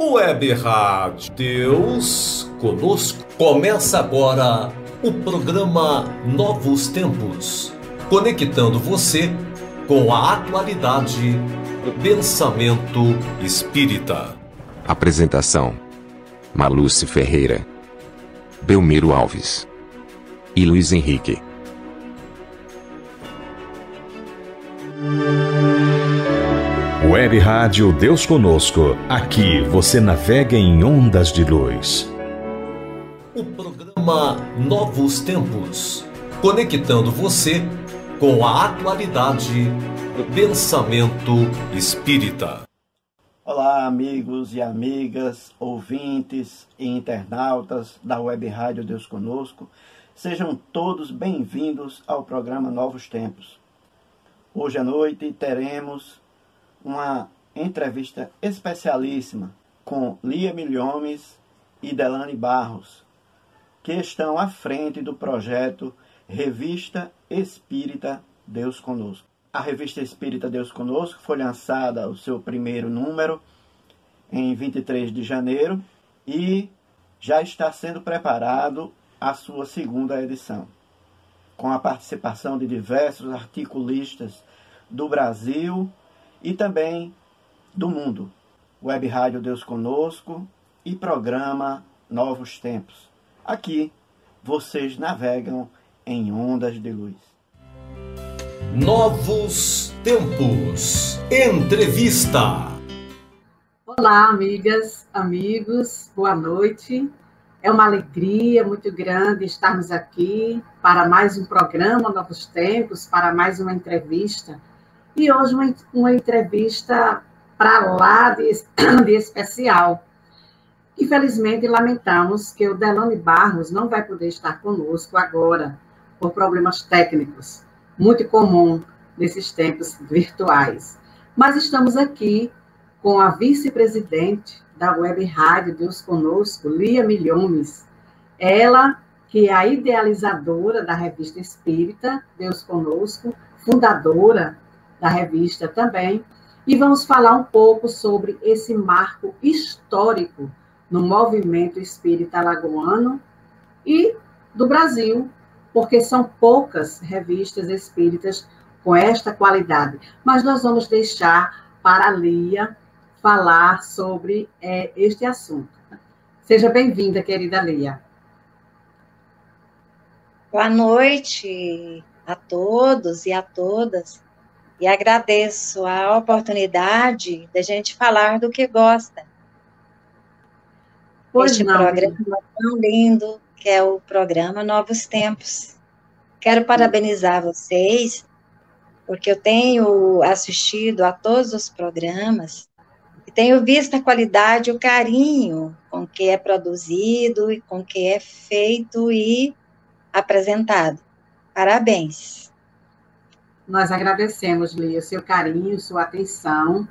Web Rádio Deus Conosco. Começa agora o programa Novos Tempos, conectando você com a atualidade do pensamento espírita. Apresentação: Maluce Ferreira, Belmiro Alves e Luiz Henrique. Web Rádio Deus Conosco. Aqui você navega em ondas de luz. O programa Novos Tempos, conectando você com a atualidade do pensamento espírita. Olá, amigos e amigas, ouvintes e internautas da Web Rádio Deus Conosco. Sejam todos bem-vindos ao programa Novos Tempos. Hoje à noite teremos uma entrevista especialíssima com Lia Milhomes e Delane Barros, que estão à frente do projeto Revista Espírita Deus Conosco. A Revista Espírita Deus Conosco foi lançada o seu primeiro número em 23 de janeiro e já está sendo preparado a sua segunda edição, com a participação de diversos articulistas do Brasil e também do mundo. Web Rádio Deus Conosco e programa Novos Tempos. Aqui vocês navegam em ondas de luz. Novos Tempos. Entrevista. Olá, amigas, amigos, boa noite. É uma alegria muito grande estarmos aqui para mais um programa Novos Tempos, para mais uma entrevista e hoje uma, uma entrevista para lá de, de especial. Infelizmente, lamentamos que o Delane Barros não vai poder estar conosco agora, por problemas técnicos, muito comum nesses tempos virtuais. Mas estamos aqui com a vice-presidente da Web Rádio Deus Conosco, Lia Milhomes. Ela, que é a idealizadora da revista Espírita Deus Conosco, fundadora da revista também, e vamos falar um pouco sobre esse marco histórico no movimento espírita alagoano e do Brasil, porque são poucas revistas espíritas com esta qualidade. Mas nós vamos deixar para a Lia falar sobre é, este assunto. Seja bem-vinda, querida Lia. Boa noite a todos e a todas e agradeço a oportunidade da gente falar do que gosta. Pois este não, programa tão lindo, que é o programa Novos Tempos. Quero parabenizar vocês, porque eu tenho assistido a todos os programas e tenho visto a qualidade, o carinho com que é produzido e com que é feito e apresentado. Parabéns. Nós agradecemos, Lia, seu carinho, sua atenção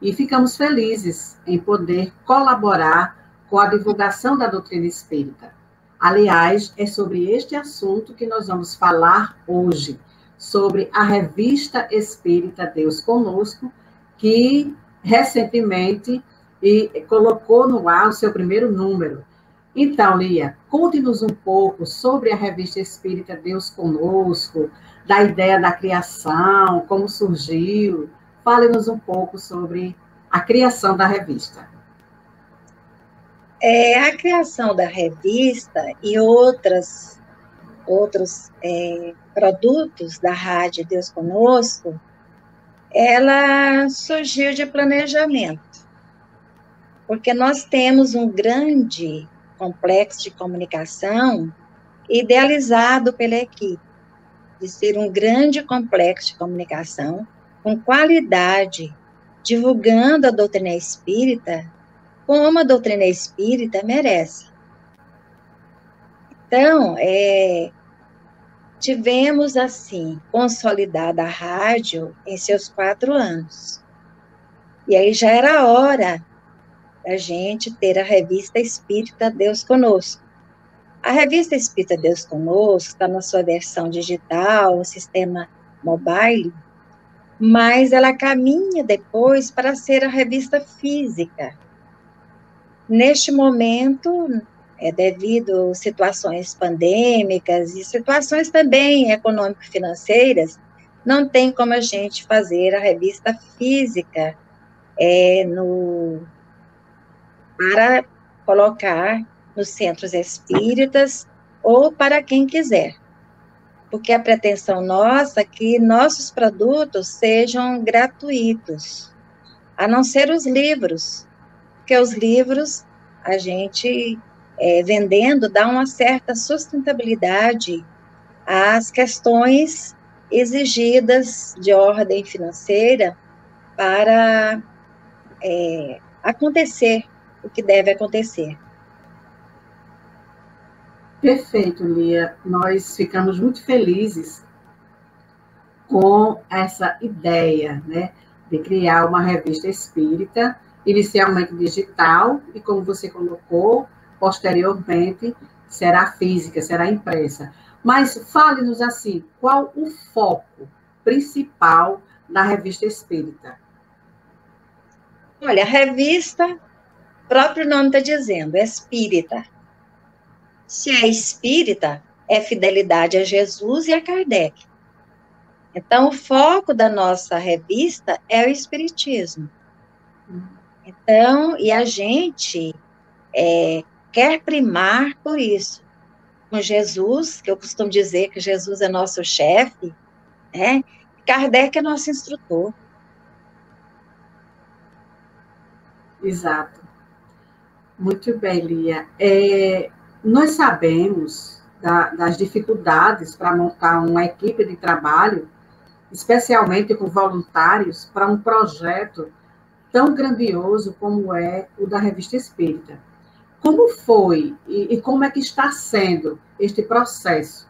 e ficamos felizes em poder colaborar com a divulgação da doutrina espírita. Aliás, é sobre este assunto que nós vamos falar hoje, sobre a revista Espírita Deus Conosco, que recentemente e colocou no ar o seu primeiro número. Então, Lia, conte-nos um pouco sobre a revista Espírita Deus Conosco, da ideia da criação, como surgiu. Fale-nos um pouco sobre a criação da revista. É, a criação da revista e outras, outros é, produtos da Rádio Deus Conosco, ela surgiu de planejamento, porque nós temos um grande complexo de comunicação idealizado pela equipe de ser um grande complexo de comunicação com qualidade, divulgando a doutrina espírita como a doutrina espírita merece. Então, é, tivemos, assim, consolidada a rádio em seus quatro anos. E aí já era hora da gente ter a revista Espírita Deus Conosco. A revista Espírita Deus Conosco está na sua versão digital, sistema mobile, mas ela caminha depois para ser a revista física. neste momento, é, devido a situações pandêmicas e situações também econômico-financeiras, não tem como a gente fazer a revista física é, no, para colocar nos centros espíritas ou para quem quiser. Porque a pretensão nossa é que nossos produtos sejam gratuitos, a não ser os livros, porque os livros a gente é, vendendo dá uma certa sustentabilidade às questões exigidas de ordem financeira para é, acontecer o que deve acontecer. Perfeito, Lia. Nós ficamos muito felizes com essa ideia, né, de criar uma revista espírita, inicialmente digital, e como você colocou, posteriormente será física, será impressa. Mas fale-nos assim, qual o foco principal da revista espírita? Olha, a revista, próprio nome está dizendo, é espírita. Se é espírita, é fidelidade a Jesus e a Kardec. Então, o foco da nossa revista é o espiritismo. Então, e a gente é, quer primar por isso. Com Jesus, que eu costumo dizer que Jesus é nosso chefe, né? Kardec é nosso instrutor. Exato. Muito bem, Lia. É, nós sabemos da, das dificuldades para montar uma equipe de trabalho, especialmente com voluntários, para um projeto tão grandioso como é o da Revista Espírita. Como foi e, e como é que está sendo este processo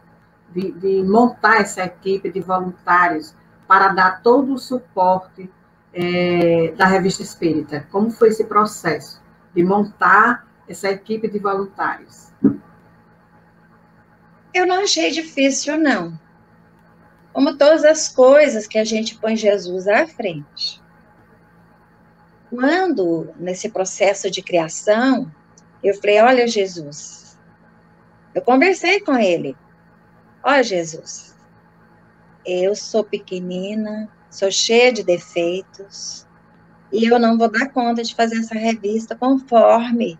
de, de, montar essa equipe de voluntários para dar todo o suporte é, da Revista Espírita? Como foi esse processo de montar essa equipe de voluntários? Eu não achei difícil, não. Como todas as coisas que a gente põe Jesus à frente. Quando, nesse processo de criação, eu falei: Olha, Jesus. Eu conversei com ele. Olha, Jesus. Eu sou pequenina, sou cheia de defeitos, e eu não vou dar conta de fazer essa revista conforme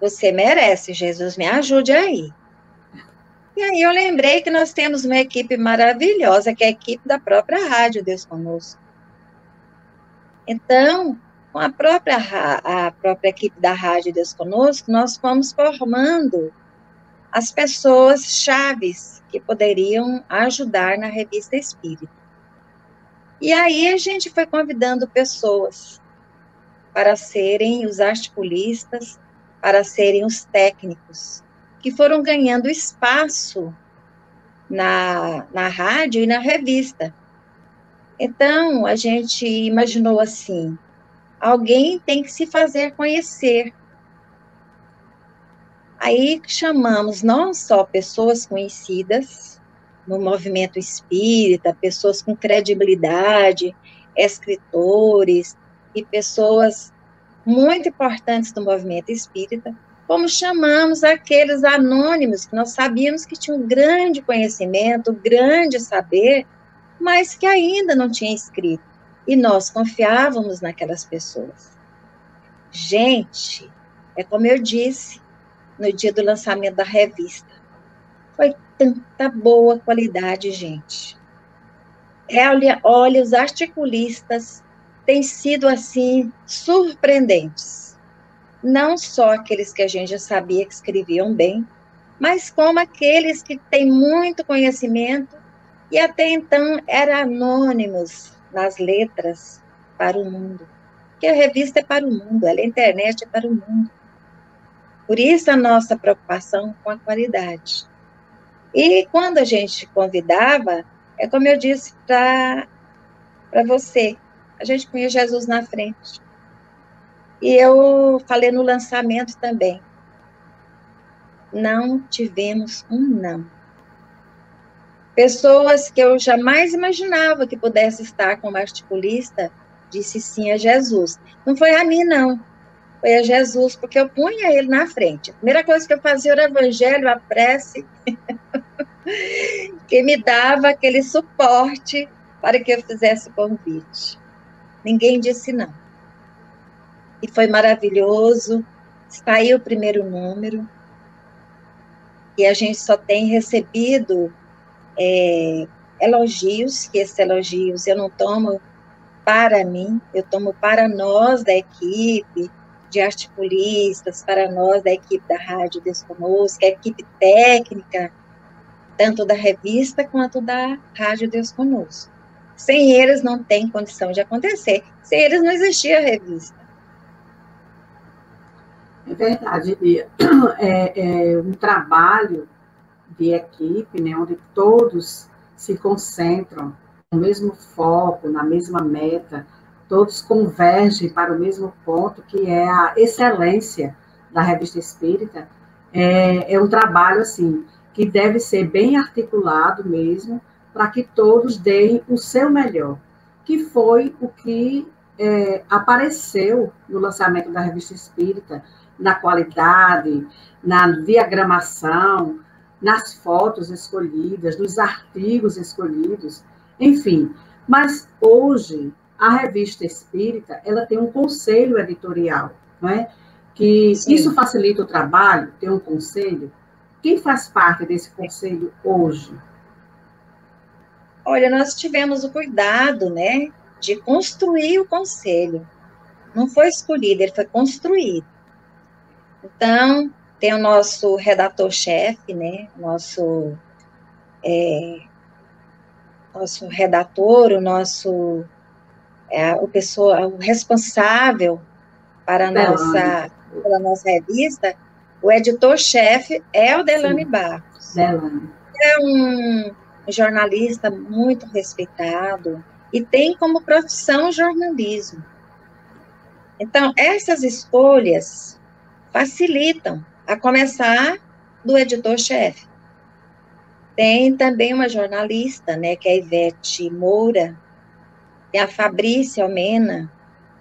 você merece, Jesus, me ajude aí. E aí eu lembrei que nós temos uma equipe maravilhosa, que é a equipe da própria Rádio Deus Conosco. Então, com a própria, a própria equipe da Rádio Deus Conosco, nós fomos formando as pessoas chaves que poderiam ajudar na revista Espírita. E aí a gente foi convidando pessoas para serem os articulistas, para serem os técnicos, que foram ganhando espaço na, na rádio e na revista. Então, a gente imaginou assim: alguém tem que se fazer conhecer. Aí chamamos não só pessoas conhecidas no movimento espírita, pessoas com credibilidade, escritores e pessoas muito importantes do movimento espírita, como chamamos aqueles anônimos que nós sabíamos que tinham grande conhecimento, grande saber, mas que ainda não tinham escrito. E nós confiávamos naquelas pessoas. Gente, é como eu disse no dia do lançamento da revista, foi tanta boa qualidade, gente. Olha, olha os articulistas têm sido assim surpreendentes. Não só aqueles que a gente já sabia que escreviam bem, mas como aqueles que têm muito conhecimento e até então eram anônimos nas letras para o mundo. Que a revista é para o mundo, a internet é para o mundo. Por isso a nossa preocupação com a qualidade. E quando a gente convidava, é como eu disse para você, a gente punha Jesus na frente. E eu falei no lançamento também. Não tivemos um não. Pessoas que eu jamais imaginava que pudesse estar como articulista, disse sim a Jesus. Não foi a mim, não. A Jesus, porque eu punha ele na frente. A primeira coisa que eu fazia era o evangelho, a prece, que me dava aquele suporte para que eu fizesse o convite. Ninguém disse não. E foi maravilhoso. Saiu o primeiro número. E a gente só tem recebido é, elogios, que esses elogios eu não tomo para mim, eu tomo para nós da equipe, de articulistas, para nós da equipe da Rádio Desconosco, a equipe técnica, tanto da revista quanto da Rádio Deus Conosco. Sem eles não tem condição de acontecer. Sem eles não existia a revista. É verdade. É, é um trabalho de equipe, né, onde todos se concentram no mesmo foco, na mesma meta, todos convergem para o mesmo ponto, que é a excelência da revista espírita. É, é um trabalho, assim, que deve ser bem articulado mesmo, para que todos deem o seu melhor, que foi o que é, apareceu no lançamento da revista Espírita, na qualidade, na diagramação, nas fotos escolhidas, nos artigos escolhidos, enfim. Mas hoje a revista Espírita ela tem um conselho editorial, não é? Que Sim. isso facilita o trabalho, ter um conselho. Quem faz parte desse conselho hoje? Olha, nós tivemos o cuidado, né, de construir o conselho. Não foi escolhido, ele foi construído. Então, tem o nosso redator-chefe, né, nosso, é, nosso redator, o nosso, é, o, pessoa, o responsável para a nossa, pela nossa revista, o editor-chefe é o Delane Barros. Delane. É um jornalista muito respeitado e tem como profissão jornalismo. Então, essas escolhas facilitam, a começar do editor-chefe. Tem também uma jornalista, né, que é a Ivete Moura, tem a Fabrícia Almena,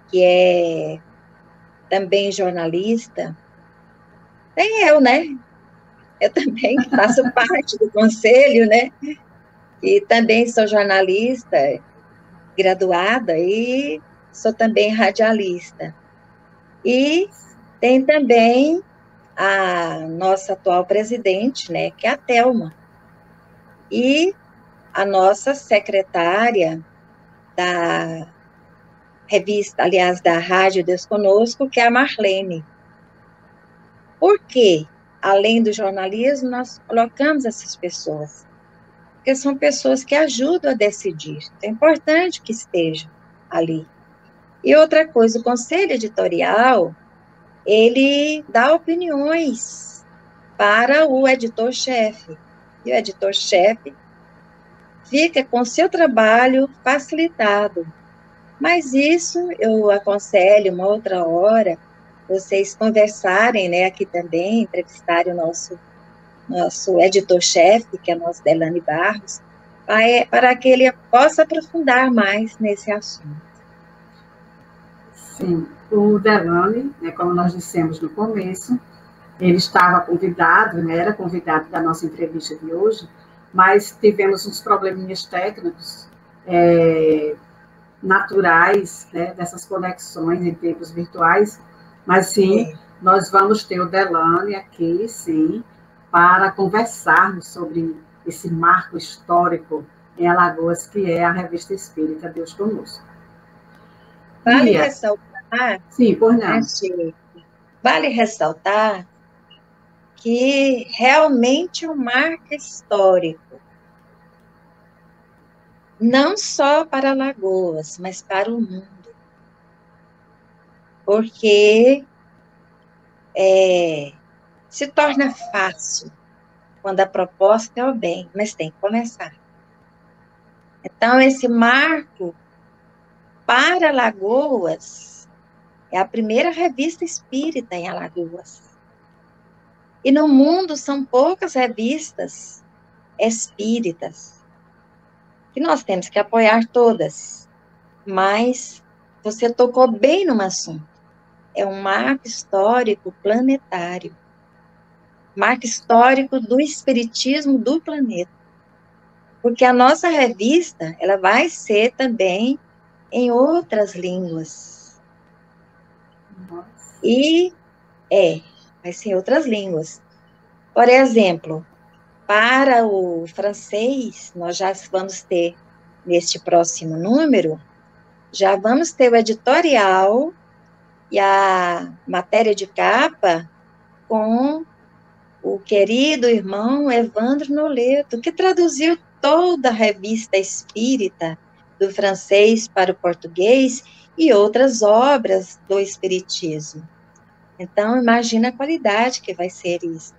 que é também jornalista. Tem eu, né? Eu também faço parte do conselho, né? E também sou jornalista graduada e sou também radialista. E tem também a nossa atual presidente, né, que é a Telma. E a nossa secretária da revista, aliás, da Rádio Desconosco, que é a Marlene. Por quê? Além do jornalismo, nós colocamos essas pessoas porque são pessoas que ajudam a decidir. É importante que estejam ali. E outra coisa, o conselho editorial, ele dá opiniões para o editor-chefe. E o editor-chefe fica com seu trabalho facilitado. Mas isso eu aconselho uma outra hora vocês conversarem, né, aqui também, entrevistarem o nosso nosso editor-chefe, que é nosso Delane Barros, para que ele possa aprofundar mais nesse assunto. Sim, o Delane, né, como nós dissemos no começo, ele estava convidado, né, era convidado da nossa entrevista de hoje, mas tivemos uns probleminhas técnicos é, naturais, né, dessas conexões em tempos virtuais, mas sim, sim, nós vamos ter o Delane aqui, sim, para conversarmos sobre esse marco histórico em Alagoas, que é a Revista Espírita Deus Conosco. Vale ressaltar. Sim, por não. Vale ressaltar que realmente é um marco histórico. Não só para Alagoas, mas para o mundo. Porque é, se torna fácil quando a proposta é o bem, mas tem que começar. Então, esse marco para Alagoas é a primeira revista espírita em Alagoas. E no mundo são poucas revistas espíritas, que nós temos que apoiar todas. Mas você tocou bem num assunto. é um marco histórico planetário. Marco histórico do espiritismo do planeta. Porque a nossa revista, ela vai ser também em outras línguas. Nossa. E é, ser em outras línguas. Por exemplo, para o francês, nós já vamos ter neste próximo número, já vamos ter o editorial e a matéria de capa com o querido irmão Evandro Noleto, que traduziu toda a revista espírita do francês para o português e outras obras do espiritismo. Então, imagina a qualidade que vai ser isso.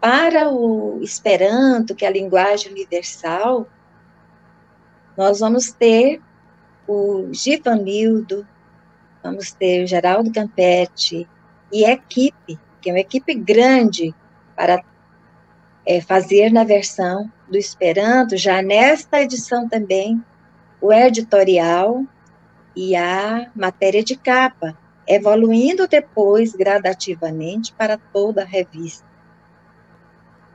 Para o Esperanto, que é a linguagem universal, nós vamos ter o Givanildo, vamos ter o Geraldo Campetti e equipe, que é uma equipe grande para é, fazer na versão do Esperanto, já nesta edição também, o editorial e a matéria de capa, evoluindo depois gradativamente para toda a revista.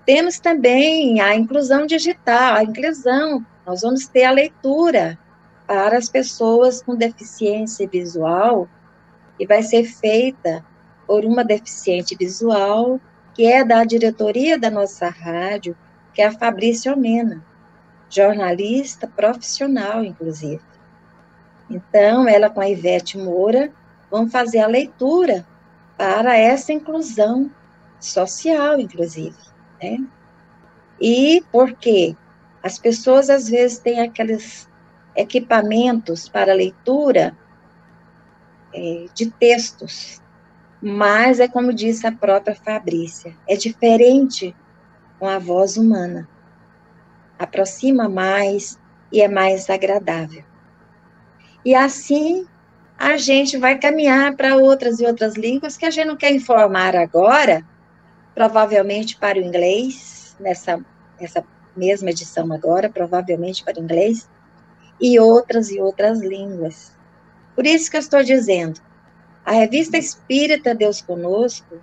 Temos também a inclusão digital, a inclusão, nós vamos ter a leitura para as pessoas com deficiência visual, que vai ser feita por uma deficiente visual, que é da diretoria da nossa rádio, que é a Fabrícia Almena, jornalista profissional, inclusive. Então, ela com a Ivete Moura vão fazer a leitura para essa inclusão social, inclusive. Né? E porque as pessoas às vezes têm aqueles equipamentos para leitura é, de textos, mas é como disse a própria Fabrícia, é diferente com a voz humana. Aproxima mais e é mais agradável. E assim a gente vai caminhar para outras e outras línguas que a gente não quer informar agora, provavelmente para o inglês, nessa, nessa mesma edição agora, provavelmente para o inglês, e outras e outras línguas. Por isso que eu estou dizendo, a revista Espírita Deus Conosco,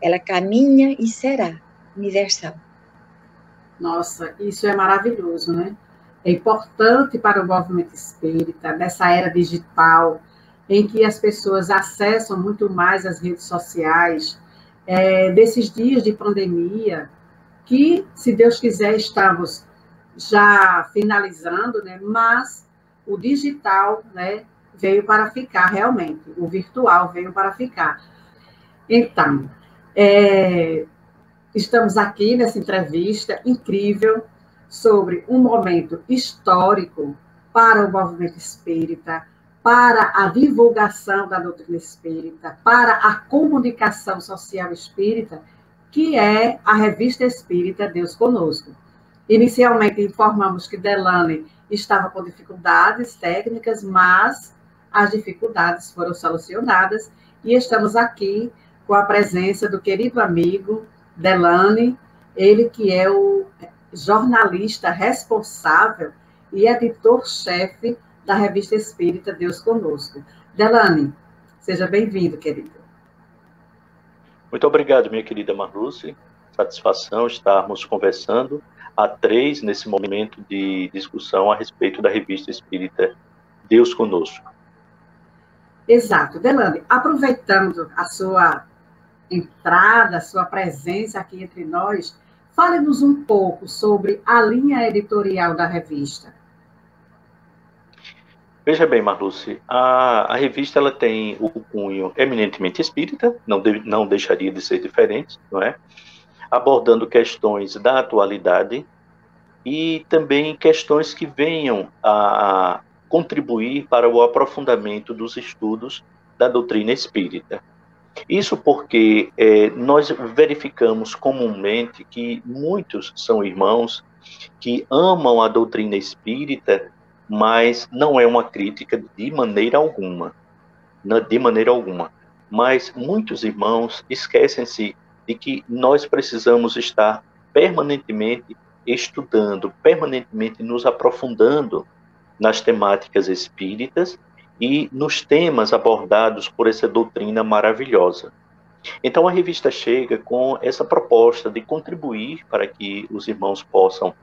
ela caminha e será universal. Nossa, isso é maravilhoso, né? É importante para o movimento espírita, nessa era digital, em que as pessoas acessam muito mais as redes sociais, é, desses dias de pandemia, que, se Deus quiser, estamos já finalizando, né? Mas o digital, né, veio para ficar realmente. O virtual veio para ficar. Então, é, estamos aqui nessa entrevista incrível sobre um momento histórico para o movimento espírita, para a divulgação da doutrina espírita, para a comunicação social espírita, que é a revista espírita Deus Conosco. Inicialmente informamos que Delane estava com dificuldades técnicas, mas as dificuldades foram solucionadas e estamos aqui com a presença do querido amigo Delane, ele que é o jornalista responsável e editor-chefe da revista espírita Deus Conosco. Delane, seja bem-vindo, querido. Muito obrigado, minha querida Marluce. Satisfação estarmos conversando a três nesse momento de discussão a respeito da revista espírita Deus Conosco. Exato. Delane, aproveitando a sua entrada, a sua presença aqui entre nós, fale-nos um pouco sobre a linha editorial da revista. Veja bem, Marluce, a, a revista ela tem o cunho eminentemente espírita, não, de, não deixaria de ser diferente, não é? abordando questões da atualidade e também questões que venham a contribuir para o aprofundamento dos estudos da doutrina espírita. Isso porque é, nós verificamos comumente que muitos são irmãos que amam a doutrina espírita, mas não é uma crítica de maneira alguma, de maneira alguma. Mas muitos irmãos esquecem-se de que nós precisamos estar permanentemente estudando, permanentemente nos aprofundando nas temáticas espíritas e nos temas abordados por essa doutrina maravilhosa. Então a revista chega com essa proposta de contribuir para que os irmãos possam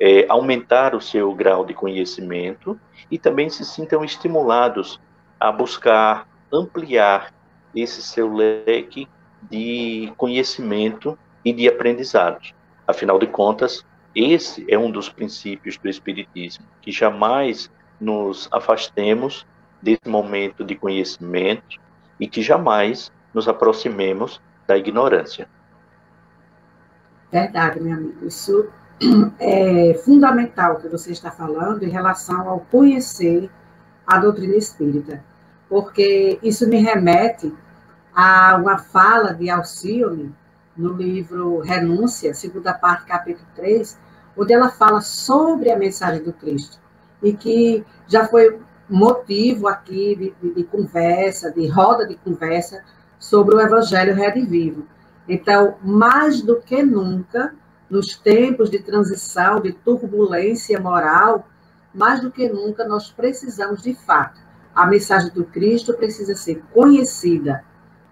é, aumentar o seu grau de conhecimento e também se sintam estimulados a buscar ampliar esse seu leque de conhecimento e de aprendizado. Afinal de contas, esse é um dos princípios do Espiritismo, que jamais nos afastemos desse momento de conhecimento e que jamais nos aproximemos da ignorância. Verdade, meu amigo. Isso é fundamental que você está falando em relação ao conhecer a doutrina espírita, porque isso me remete a uma fala de Alcione no livro Renúncia, segunda parte, capítulo 3, onde ela fala sobre a mensagem do Cristo e que já foi motivo aqui de, de, de conversa, de roda de conversa sobre o Evangelho Redivivo. Então, mais do que nunca, nos tempos de transição, de turbulência moral, mais do que nunca nós precisamos de fato. A mensagem do Cristo precisa ser conhecida,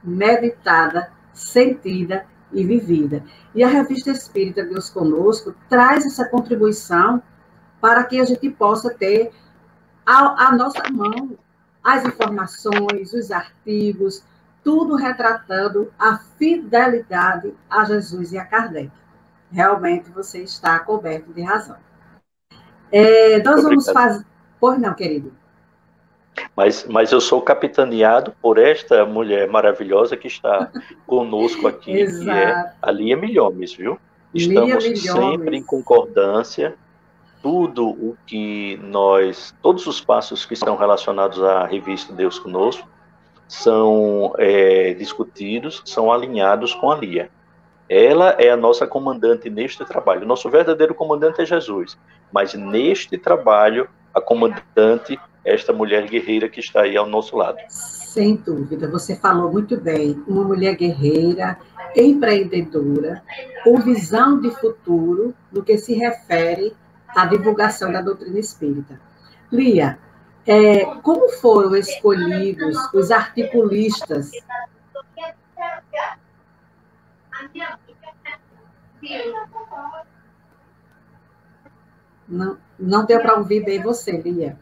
meditada, sentida e vivida. E a revista Espírita Deus Conosco traz essa contribuição para que a gente possa ter a, a nossa mão as informações, os artigos, tudo retratando a fidelidade a Jesus e a Kardec. Realmente você está coberto de razão. É, nós vamos fazer. Pois não, querido. Mas, mas eu sou capitaneado por esta mulher maravilhosa que está conosco aqui, que é a Lia Milhomes, viu? Estamos Milhomes. sempre em concordância. Tudo o que nós, todos os passos que estão relacionados à revista Deus Conosco, são é, discutidos, são alinhados com a Lia. Ela é a nossa comandante neste trabalho. Nosso verdadeiro comandante é Jesus, mas neste trabalho, a comandante é esta mulher guerreira que está aí ao nosso lado. Sem dúvida, você falou muito bem. Uma mulher guerreira, empreendedora, com visão de futuro no que se refere à divulgação da doutrina espírita. Lia, é, como foram escolhidos os articulistas? Não, não deu para ouvir bem você, Lia.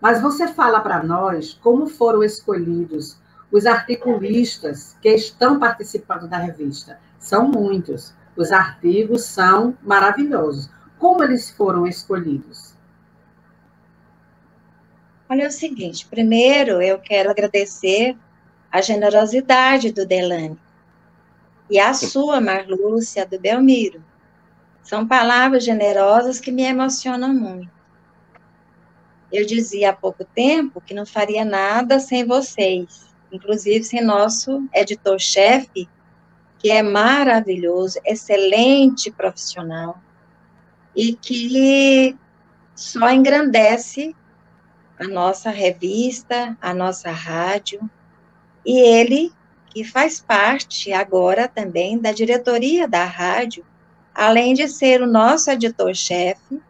Mas você fala para nós como foram escolhidos os articulistas que estão participando da revista. São muitos. Os artigos são maravilhosos. Como eles foram escolhidos? Olha é o seguinte, primeiro eu quero agradecer a generosidade do Delane e a sua, Marlúcia, do Belmiro. São palavras generosas que me emocionam muito. Eu dizia há pouco tempo que não faria nada sem vocês, inclusive sem nosso editor-chefe, que é maravilhoso, excelente profissional e que só engrandece a nossa revista, a nossa rádio, e ele, que faz parte agora também da diretoria da rádio, além de ser o nosso editor-chefe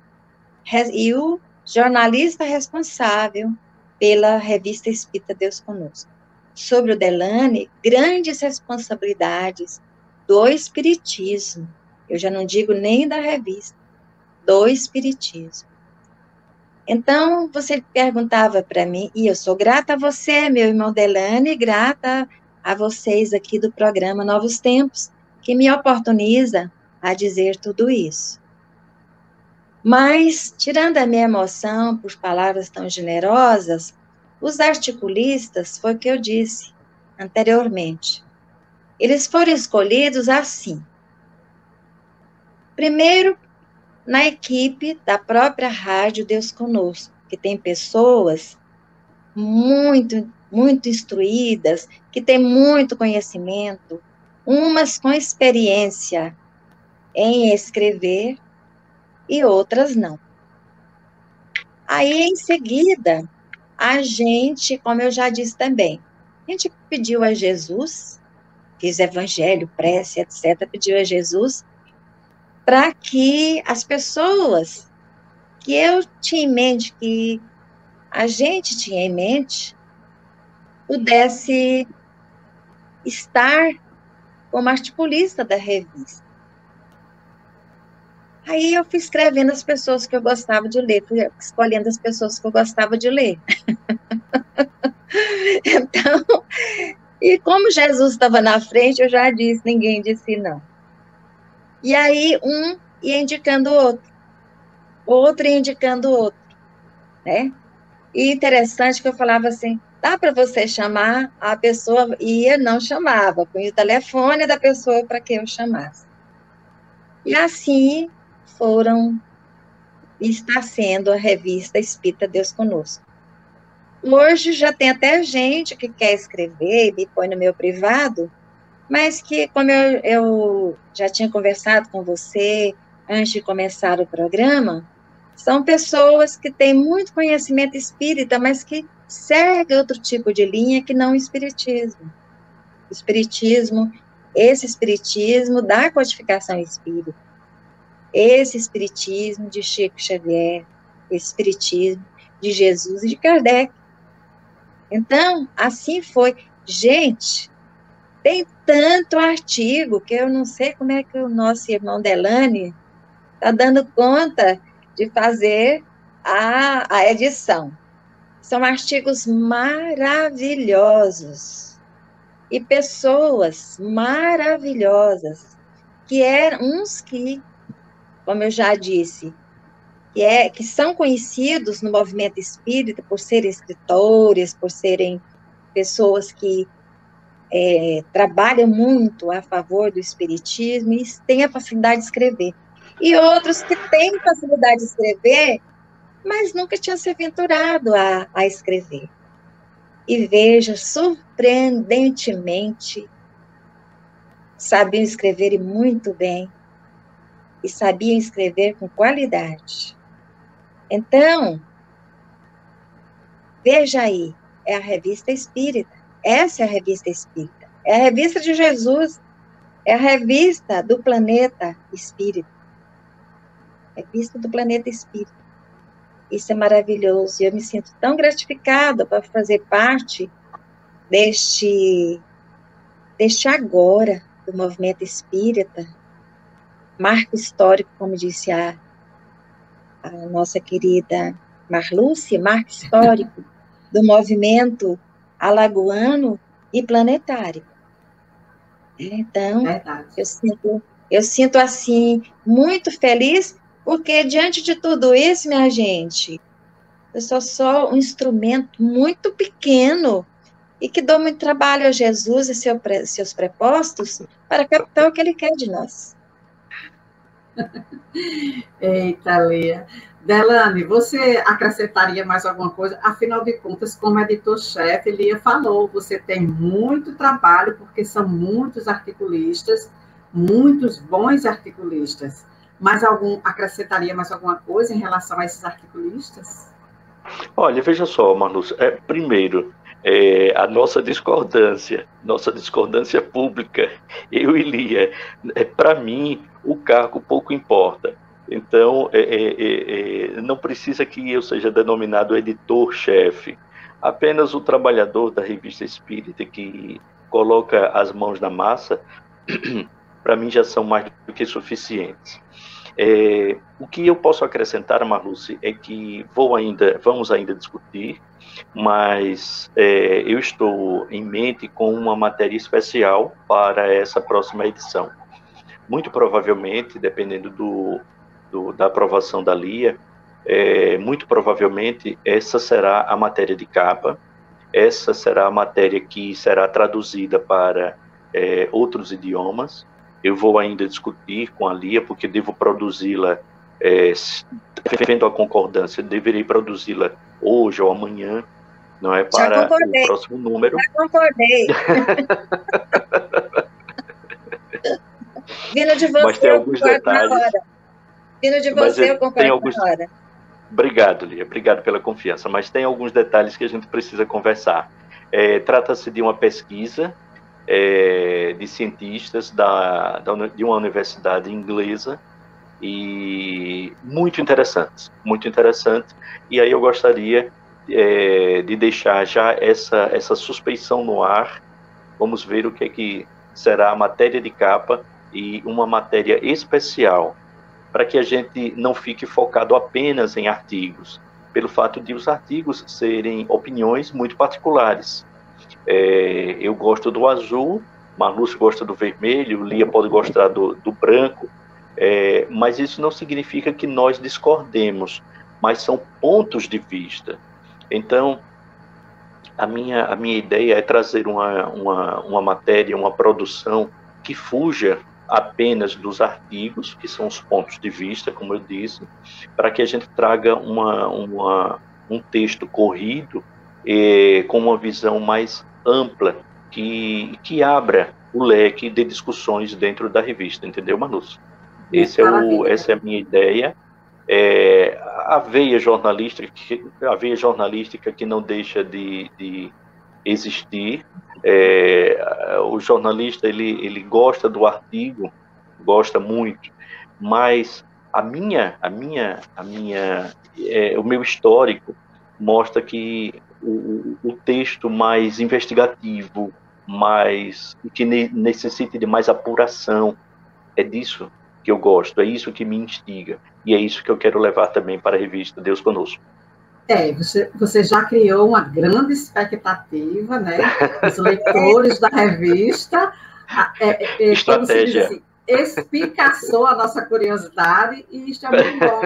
e o jornalista responsável pela revista Espírita Deus Conosco. Sobre o Delane, grandes responsabilidades do Espiritismo, eu já não digo nem da revista, do Espiritismo. Então, você perguntava para mim, e eu sou grata a você, meu irmão Delane, grata a vocês aqui do programa Novos Tempos, que me oportuniza a dizer tudo isso. Mas, tirando a minha emoção por palavras tão generosas, os articulistas, foi o que eu disse anteriormente, eles foram escolhidos assim. Primeiro, na equipe da própria Rádio Deus Conosco, que tem pessoas muito, muito instruídas, que têm muito conhecimento, umas com experiência em escrever e outras não. Aí, em seguida, a gente, como eu já disse também, a gente pediu a Jesus, fiz evangelho, prece, etc., pediu a Jesus para que as pessoas que eu tinha em mente, que a gente tinha em mente, pudesse estar como articulista da revista. Aí eu fui escrevendo as pessoas que eu gostava de ler, fui escolhendo as pessoas que eu gostava de ler. então, e como Jesus estava na frente, eu já disse, ninguém disse não. E aí um ia indicando o outro, outro ia indicando o outro, né? E interessante que eu falava assim, dá para você chamar, a pessoa ia, não chamava, punha o telefone da pessoa para que eu chamasse. E assim foram, está sendo a revista Espírita Deus Conosco. Hoje já tem até gente que quer escrever e me põe no meu privado, mas que, como eu, eu já tinha conversado com você antes de começar o programa, são pessoas que têm muito conhecimento espírita, mas que seguem outro tipo de linha que não o espiritismo. O espiritismo, esse espiritismo da codificação espírita, esse espiritismo de Chico Xavier, esse espiritismo de Jesus e de Kardec. Então, assim foi. Gente, tem tanto artigo que eu não sei como é que o nosso irmão Delane está dando conta de fazer a, a edição. São artigos maravilhosos e pessoas maravilhosas, que eram uns que, como eu já disse, que, é, que são conhecidos no movimento espírita por serem escritores, por serem pessoas que é, trabalham muito a favor do espiritismo e têm a facilidade de escrever. E outros que têm facilidade de escrever, mas nunca tinham se aventurado a, a escrever. E veja, surpreendentemente, sabiam escrever muito bem, e sabiam escrever com qualidade. Então, veja aí, é a revista espírita. Essa é a revista espírita. É a revista de Jesus. É a revista do planeta espírita. Revista do planeta espírita. Isso é maravilhoso. E eu me sinto tão gratificada para fazer parte deste, deste agora do movimento espírita, marco histórico, como disse a a nossa querida Marluce, marco histórico do movimento alagoano e planetário. Então, eu sinto, eu sinto assim muito feliz, porque diante de tudo isso, minha gente, eu sou só um instrumento muito pequeno e que dou muito trabalho a Jesus e seu, seus prepostos para captar o que ele quer de nós. Eita, Leia. Delane, você acrescentaria mais alguma coisa? Afinal de contas, como editor-chefe, Lia falou, você tem muito trabalho, porque são muitos articulistas, muitos bons articulistas. Mas algum acrescentaria mais alguma coisa em relação a esses articulistas? Olha, veja só, Marluz, é, primeiro, é, a nossa discordância, nossa discordância pública, eu e Lia, é, para mim, o cargo pouco importa. Então, é, é, é, é, não precisa que eu seja denominado editor-chefe, apenas o trabalhador da revista espírita que coloca as mãos na massa, para mim já são mais do que suficientes. É, o que eu posso acrescentar, Marluce, é que vou ainda, vamos ainda discutir, mas é, eu estou em mente com uma matéria especial para essa próxima edição. Muito provavelmente, dependendo do, do da aprovação da LIA, é, muito provavelmente essa será a matéria de capa, essa será a matéria que será traduzida para é, outros idiomas, eu vou ainda discutir com a Lia, porque devo produzi-la, é, vendo a concordância, deverei produzi-la hoje ou amanhã, não é? Para o próximo número. Já concordei. Vindo de você, Mas tem alguns detalhes. Vindo de você, eu concordo alguns... hora. Obrigado, Lia. Obrigado pela confiança. Mas tem alguns detalhes que a gente precisa conversar. É, Trata-se de uma pesquisa é, de cientistas da, da, de uma universidade inglesa e muito interessante, muito interessante. E aí eu gostaria é, de deixar já essa, essa suspeição no ar. Vamos ver o que é que será a matéria de capa e uma matéria especial para que a gente não fique focado apenas em artigos, pelo fato de os artigos serem opiniões muito particulares. É, eu gosto do azul, Marlúcio gosta do vermelho, Lia pode gostar do, do branco, é, mas isso não significa que nós discordemos, mas são pontos de vista. Então, a minha, a minha ideia é trazer uma, uma, uma matéria, uma produção que fuja apenas dos artigos, que são os pontos de vista, como eu disse, para que a gente traga uma, uma, um texto corrido eh, com uma visão mais ampla, que, que abra o leque de discussões dentro da revista, entendeu, Manus? Esse é o, essa é a minha ideia. É, a veia jornalística, a veia jornalística que não deixa de, de existir, é, o jornalista ele, ele gosta do artigo, gosta muito, mas a minha, a minha, a minha, é, o meu histórico mostra que o, o texto mais investigativo, mais que ne, necessite de mais apuração, é disso que eu gosto, é isso que me instiga e é isso que eu quero levar também para a revista Deus Conosco. É, você, você já criou uma grande expectativa, né? Os leitores da revista. É, é, é Estratégia. Assim, espicaçou a nossa curiosidade e isso é muito bom.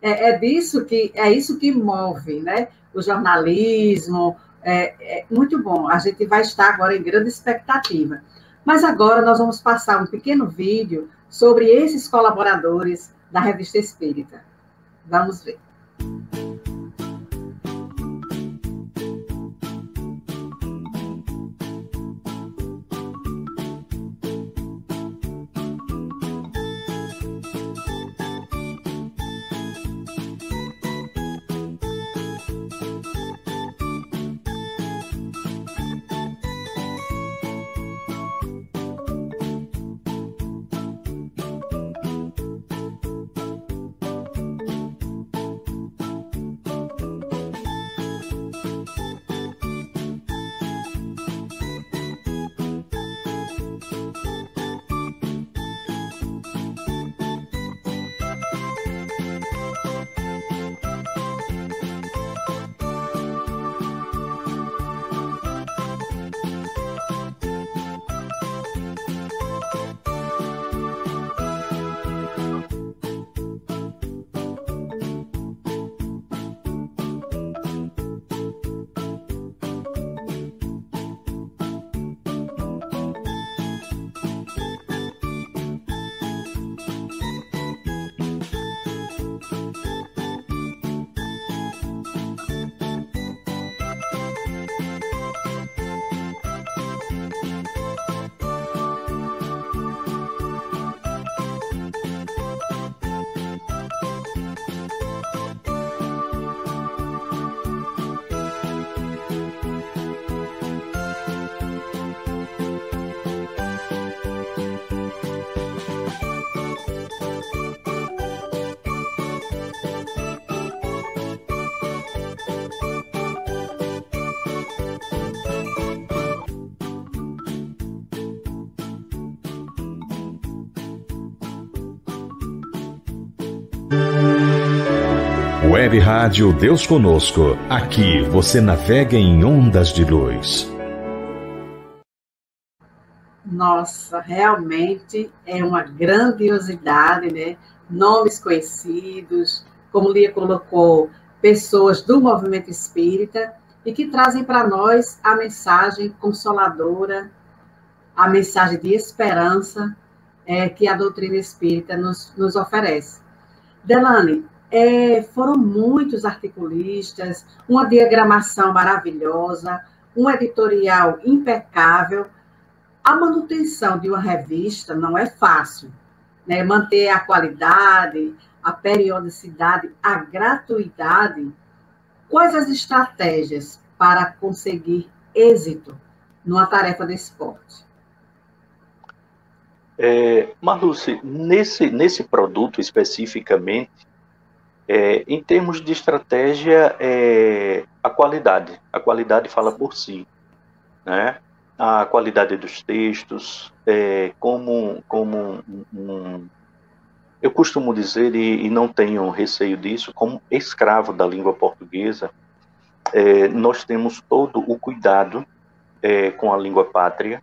É, é, disso que, é isso que move, né? O jornalismo, é, é muito bom. A gente vai estar agora em grande expectativa. Mas agora nós vamos passar um pequeno vídeo sobre esses colaboradores da Revista Espírita. Vamos ver. Web Rádio Deus Conosco. Aqui você navega em ondas de luz. Nossa, realmente é uma grandiosidade, né? Nomes conhecidos, como Lia colocou, pessoas do movimento espírita e que trazem para nós a mensagem consoladora, a mensagem de esperança é, que a doutrina espírita nos, nos oferece. Delane, é, foram muitos articulistas, uma diagramação maravilhosa, um editorial impecável. A manutenção de uma revista não é fácil, né? Manter a qualidade, a periodicidade, a gratuidade. Quais as estratégias para conseguir êxito numa tarefa de esporte? É, Marluce, nesse, nesse produto especificamente, É, em termos de estratégia, é, a qualidade. A qualidade fala por si. Né? A qualidade dos textos, é, como, como um, eu costumo dizer, e, e, não tenho receio disso, como escravo da língua portuguesa, é, nós temos todo o cuidado é, com a língua pátria,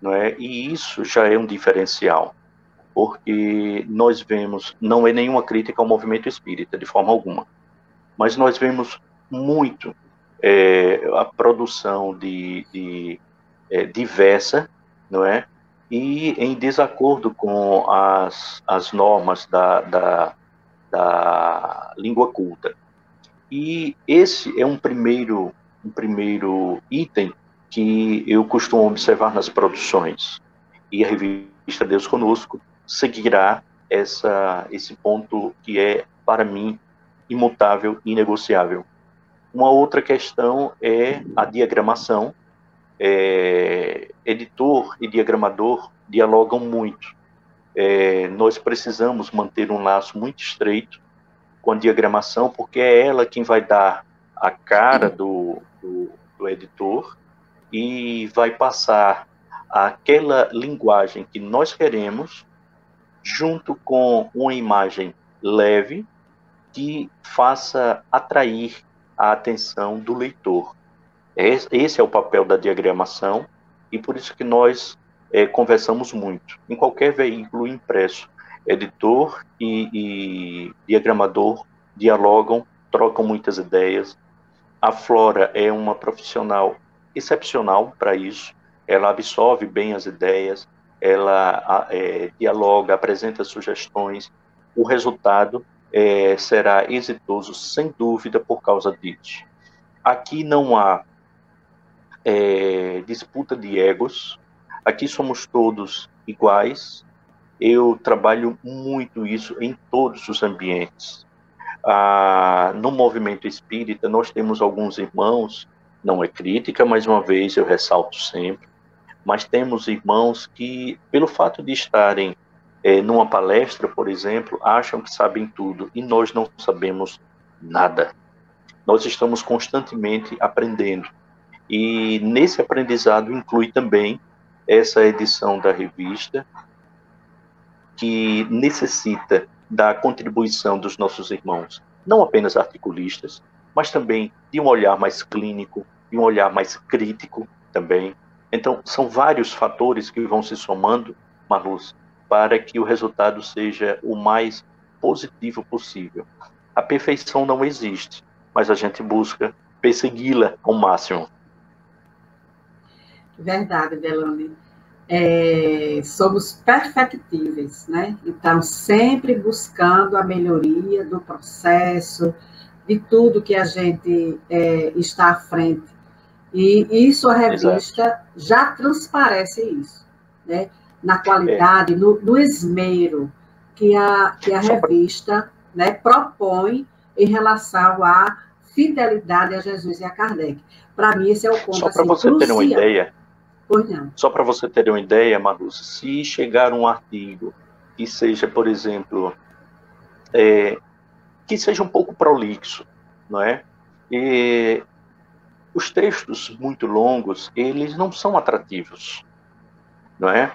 não é? e isso já é um diferencial porque nós vemos, não é nenhuma crítica ao movimento espírita, de forma alguma, mas nós vemos muito é, a produção de, de é, diversa, não é? E em desacordo com as, as normas da, da, da língua culta. E esse é um primeiro, um primeiro item que eu costumo observar nas produções. E a revista Deus Conosco seguirá essa, esse ponto que é, para mim, imutável e inegociável. Uma outra questão é a diagramação. É, editor e diagramador dialogam muito. É, nós precisamos manter um laço muito estreito com a diagramação, porque é ela quem vai dar a cara do, do, do editor e vai passar aquela linguagem que nós queremos junto com uma imagem leve que faça atrair a atenção do leitor. Esse é o papel da diagramação e por isso que nós é, conversamos muito. Em qualquer veículo impresso, editor e, e diagramador dialogam, trocam muitas ideias. A Flora é uma profissional excepcional para isso. Ela absorve bem as ideias, ela é, dialoga, apresenta sugestões, o resultado é, será exitoso, sem dúvida, por causa disso. Aqui não há é, disputa de egos, aqui somos todos iguais. Eu trabalho muito isso em todos os ambientes. Ah, no movimento espírita, nós temos alguns irmãos, não é crítica, mais uma vez eu ressalto sempre, mas temos irmãos que, pelo fato de estarem é, numa palestra, por exemplo, acham que sabem tudo e nós não sabemos nada. Nós estamos constantemente aprendendo. E nesse aprendizado inclui também essa edição da revista, que necessita da contribuição dos nossos irmãos, não apenas articulistas, mas também de um olhar mais clínico, de um olhar mais crítico também, então, são vários fatores que vão se somando, Marluz, para que o resultado seja o mais positivo possível. A perfeição não existe, mas a gente busca persegui-la ao máximo. Verdade, Delane. É, somos perfectíveis, né? Então, sempre buscando a melhoria do processo, de tudo que a gente é, está à frente e isso a revista Exato. já transparece isso, né? na qualidade, é. no, no, esmero que a, que a revista né, propõe em relação à fidelidade a Jesus e a Kardec. Para mim, esse é o ponto Só para assim, você ter uma ideia. Pois não. Só para você ter uma ideia, Manu, se chegar um artigo que seja, por exemplo, é, que seja um pouco prolixo, não é? E os textos muito longos, eles não são atrativos, não é?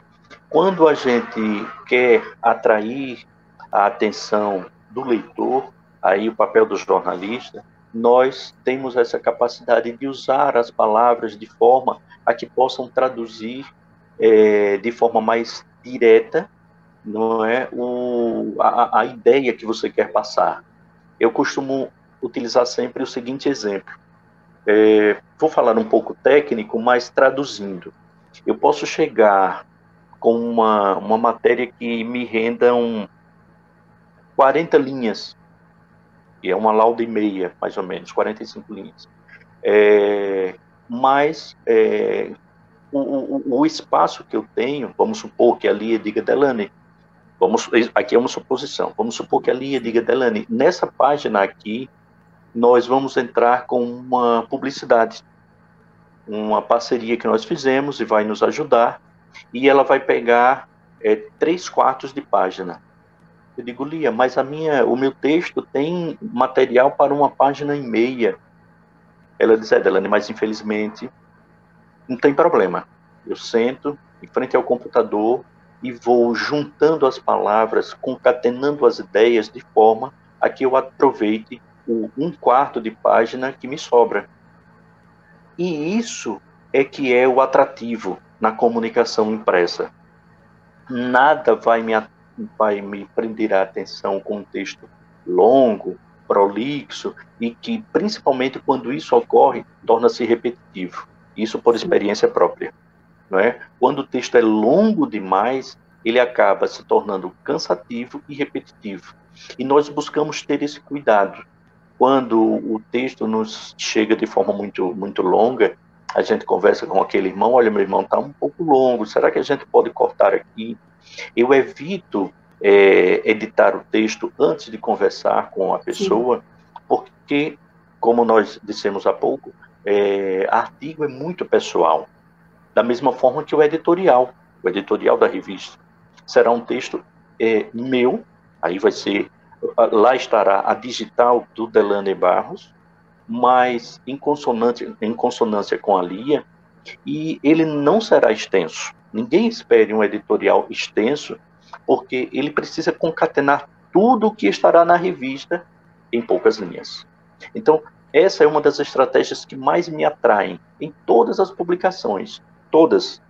Quando a gente quer atrair a atenção do leitor, aí o papel do jornalista, nós temos essa capacidade de usar as palavras de forma a que possam traduzir é, de forma mais direta, não é, o, a, a ideia que você quer passar. Eu costumo utilizar sempre o seguinte exemplo: é, vou falar um pouco técnico, mas traduzindo. Eu posso chegar com uma, uma matéria que me renda um 40 linhas, e é uma lauda e meia, mais ou menos, 45 linhas. É, mas é, o, o, o, espaço que eu tenho, vamos supor que ali diga Delane, vamos, aqui é uma suposição, vamos supor que ali diga Delane, nessa página aqui, nós vamos entrar com uma publicidade, uma parceria que nós fizemos e vai nos ajudar, e ela vai pegar é, três quartos de página. Eu digo, Lia, mas a minha, o meu texto tem material para uma página e meia. Ela diz, é, Delane, mas infelizmente não tem problema. Eu sento em frente ao computador e vou juntando as palavras, concatenando as ideias de forma a que eu aproveite o um quarto de página que me sobra. E isso é que é o atrativo na comunicação impressa. Nada vai me, vai me prender a atenção com um texto longo, prolixo e que, principalmente quando isso ocorre, torna-se repetitivo. Isso por experiência própria. Não é? Quando o texto é longo demais, ele acaba se tornando cansativo e repetitivo. E nós buscamos ter esse cuidado. Quando o texto nos chega de forma muito, muito longa, a gente conversa com aquele irmão, olha, meu irmão, está um pouco longo, será que a gente pode cortar aqui? Eu evito é, editar o texto antes de conversar com a pessoa, Sim. porque, como nós dissemos há pouco, é, artigo é muito pessoal, da mesma forma que o editorial, o editorial da revista. Será um texto é, meu, aí vai ser, lá estará a digital do Delane Barros, mas em, consonante, em consonância com a Lia, e ele não será extenso. Ninguém espere um editorial extenso, porque ele precisa concatenar tudo o que estará na revista em poucas linhas. Então, essa é uma das estratégias que mais me atraem em todas as publicações, todas,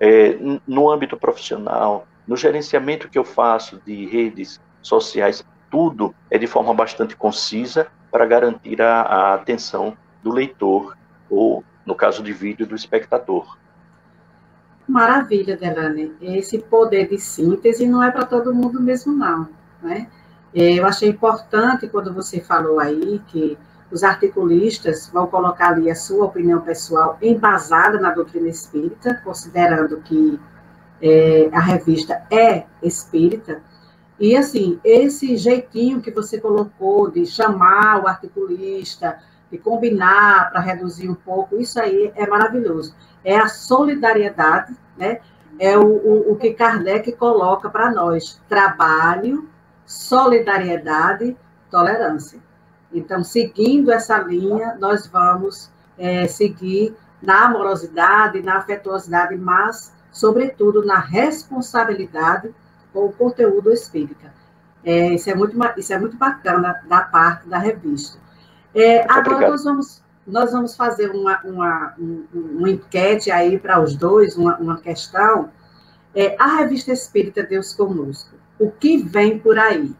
é, no âmbito profissional, no gerenciamento que eu faço de redes sociais, tudo é de forma bastante concisa para garantir a, a atenção do leitor, ou, no caso de vídeo, do espectador. Maravilha, Delane. Esse poder de síntese não é para todo mundo mesmo, não. Né? É, eu achei importante quando você falou aí que os articulistas vão colocar ali a sua opinião pessoal embasada na doutrina espírita, considerando que é, a revista é espírita, e assim, esse jeitinho que você colocou de chamar o articulista, de combinar para reduzir um pouco, isso aí é maravilhoso. É a solidariedade, né? É o, o, o que Kardec coloca para nós: trabalho, solidariedade, tolerância. Então, seguindo essa linha, nós vamos é, seguir na amorosidade, na afetuosidade, mas, sobretudo, na responsabilidade com o conteúdo espírita. É, isso, é muito, isso é muito bacana da parte da revista. É, agora nós vamos, nós vamos fazer uma, uma, uma enquete aí para os dois, uma, uma questão. É, a revista Espírita Deus Conosco, o que vem por aí?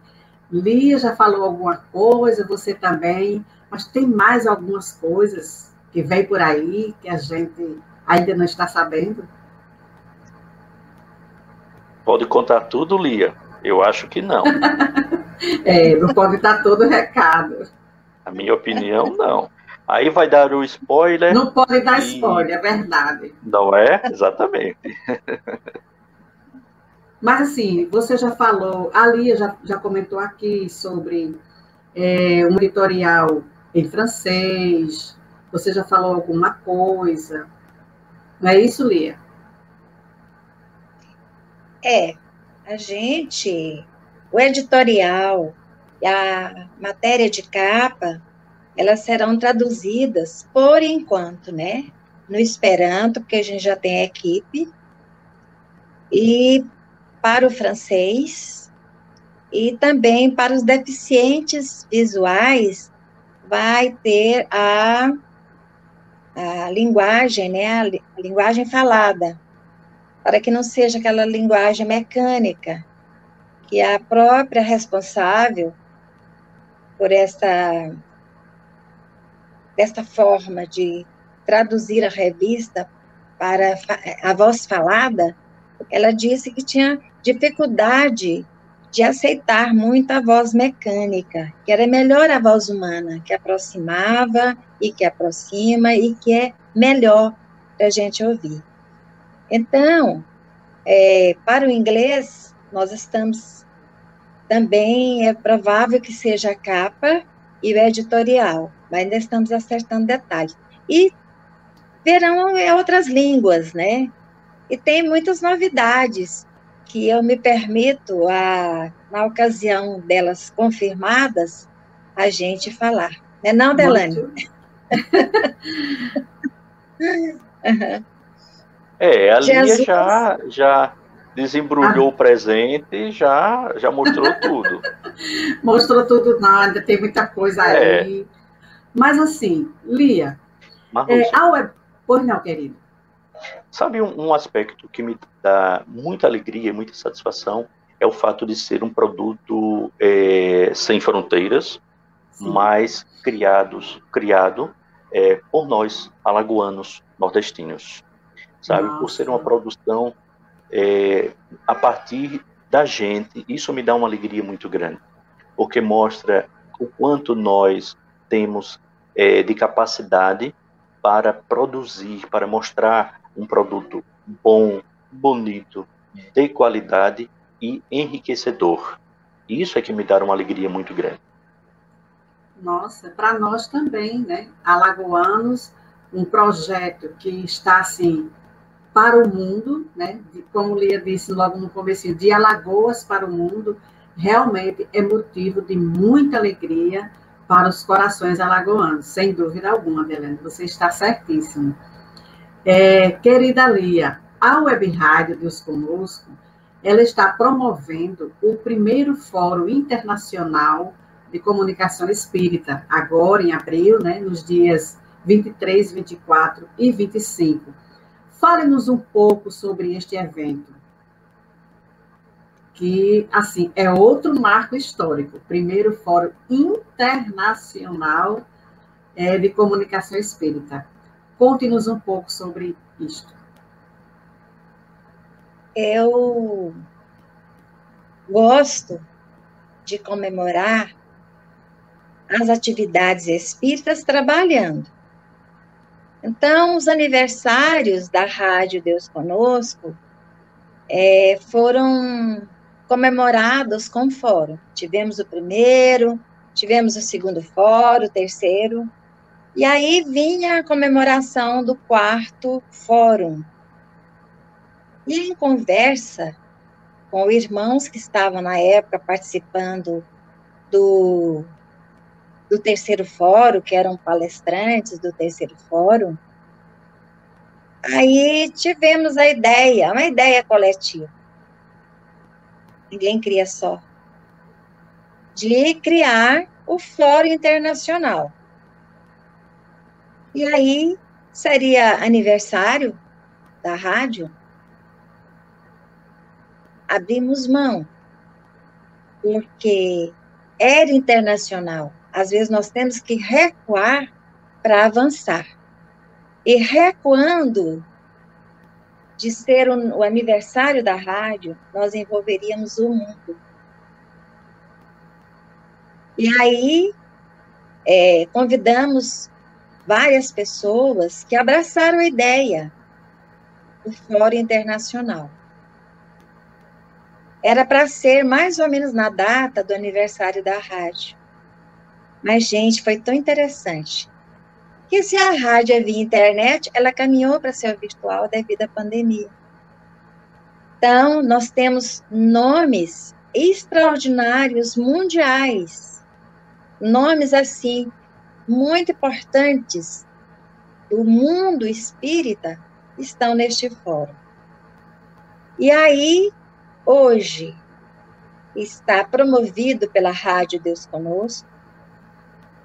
Lia já falou alguma coisa, você também, mas tem mais algumas coisas que vem por aí que a gente ainda não está sabendo? Pode contar tudo, Lia? Eu acho que não. é, não pode dar todo o recado. A minha opinião, não. Aí vai dar o spoiler. Não pode dar e... spoiler, é verdade. Não é? Exatamente. Mas assim, você já falou, a Lia já, já comentou aqui sobre é, um editorial em francês, você já falou alguma coisa. Não é isso, Lia? É, a gente, o editorial e a matéria de capa, elas serão traduzidas por enquanto, né? No Esperanto, porque a gente já tem a equipe, e para o francês, e também para os deficientes visuais, vai ter a, a linguagem, né? A, a linguagem falada para que não seja aquela linguagem mecânica, que a própria responsável por essa desta forma de traduzir a revista para a voz falada, ela disse que tinha dificuldade de aceitar muito a voz mecânica, que era melhor a voz humana, que aproximava e que aproxima e que é melhor para a gente ouvir. Então, é, para o inglês, nós estamos também, é provável que seja a capa e o editorial, mas ainda estamos acertando detalhes. E verão é outras línguas, né? E tem muitas novidades. que eu me permito, a, na ocasião delas confirmadas, a gente falar. Não é não, Delane? É, a Jesus... Lia já, já desembrulhou ah. o presente e já, já mostrou tudo. mostrou tudo, nada, tem muita coisa é. aí. Mas assim, Lia, é, a web... Pois não, querido. Sabe um, um, aspecto que me dá muita alegria, muita satisfação, é o fato de ser um produto é, sem fronteiras, Sim. mas criados, criado é, por nós, alagoanos, nordestinos. Sabe, Nossa. por ser uma produção é, a partir da gente, isso me dá uma alegria muito grande, porque mostra o quanto nós temos é, de capacidade para produzir, para mostrar um produto bom, bonito, de qualidade e enriquecedor. Isso é que me dá uma alegria muito grande. Nossa, para nós também, né? Alagoanos, um projeto que está assim para o mundo, né? Como Lia disse logo no começo, de Alagoas para o mundo, realmente é motivo de muita alegria para os corações alagoanos, sem dúvida alguma, Belém, você está certíssimo. É, querida Lia, a Web Rádio Deus Conosco, ela está promovendo o primeiro Fórum Internacional de Comunicação Espírita, agora em abril, né, nos dias 23, 24 e 25. Fale-nos um pouco sobre este evento, que, assim, é outro marco histórico, primeiro Fórum Internacional é, de Comunicação Espírita. Conte-nos um pouco sobre isto. Eu gosto de comemorar as atividades espíritas trabalhando. Então, os aniversários da Rádio Deus Conosco é, foram comemorados com fórum. Tivemos o primeiro, tivemos o segundo fórum, o terceiro, e aí vinha a comemoração do quarto fórum. E em conversa com irmãos que estavam na época participando do, do terceiro fórum, que eram palestrantes do terceiro fórum, aí tivemos a ideia, uma ideia coletiva. Ninguém cria só. De criar o Fórum Internacional e aí seria aniversário da rádio. Abrimos mão, porque era internacional. Às vezes nós temos que recuar para avançar. E recuando de ser o, o aniversário da rádio, nós envolveríamos o mundo. E aí, é, convidamos várias pessoas que abraçaram a ideia do Fórum Internacional. Era para ser mais ou menos na data do aniversário da rádio. Mas, gente, foi tão interessante que se a rádio é via internet, ela caminhou para ser virtual devido à pandemia. Então, nós temos nomes extraordinários mundiais, nomes assim muito importantes do mundo espírita estão neste fórum. E aí, hoje, está promovido pela Rádio Deus Conosco,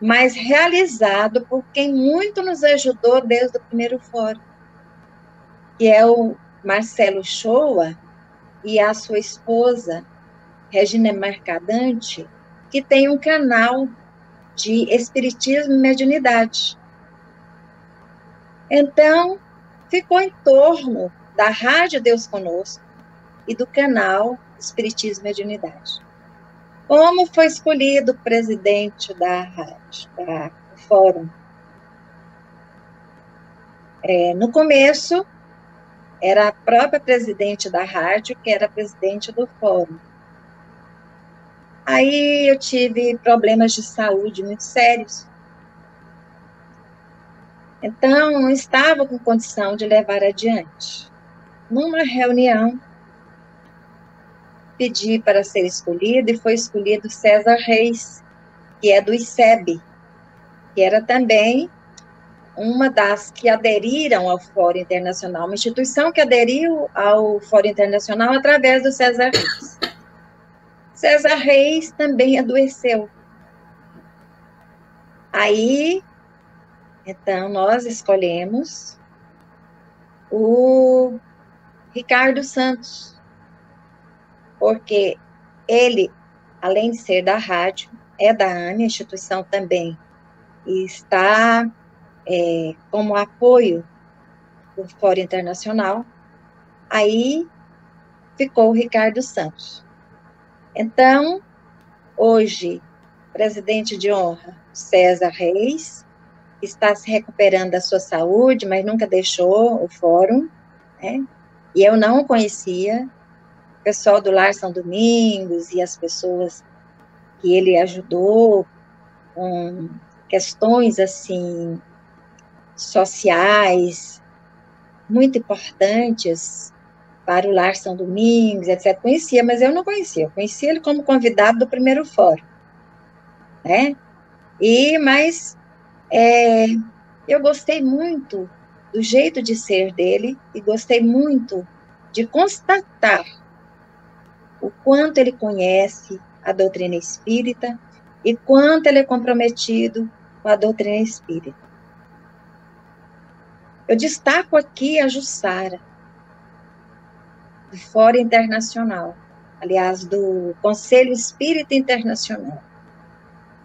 mas realizado por quem muito nos ajudou desde o primeiro fórum, que é o Marcelo Shoa e a sua esposa, Regina Mercadante, que tem um canal de espiritismo e mediunidade. Então, ficou em torno da Rádio Deus Conosco e do canal Espiritismo e Mediunidade. Como foi escolhido o presidente da rádio, da, fórum? É, no começo, era a própria presidente da rádio que era presidente do fórum. Aí eu tive problemas de saúde muito sérios. Então, não estava com condição de levar adiante. Numa reunião, pedir para ser escolhido e foi escolhido César Reis, que é do ICEB, que era também uma das que aderiram ao Fórum Internacional, uma instituição que aderiu ao Fórum Internacional através do César Reis. César Reis também adoeceu. Aí, então, nós escolhemos o Ricardo Santos, porque ele, além de ser da rádio, é da ANE, instituição também, e está é, como apoio do Fórum Internacional, aí ficou o Ricardo Santos. Então, hoje, presidente de honra, César Reis, está se recuperando da sua saúde, mas nunca deixou o fórum, né? E eu não o conhecia, pessoal do Lar São Domingos e as pessoas que ele ajudou com questões assim sociais muito importantes para o Lar São Domingos, etc. Conhecia, mas eu não conhecia. Eu conhecia ele como convidado do primeiro fórum, né? E mas é, eu gostei muito do jeito de ser dele e gostei muito de constatar o quanto ele conhece a doutrina espírita e quanto ele é comprometido com a doutrina espírita. Eu destaco aqui a Jussara, do Fórum Internacional, aliás, do Conselho Espírita Internacional.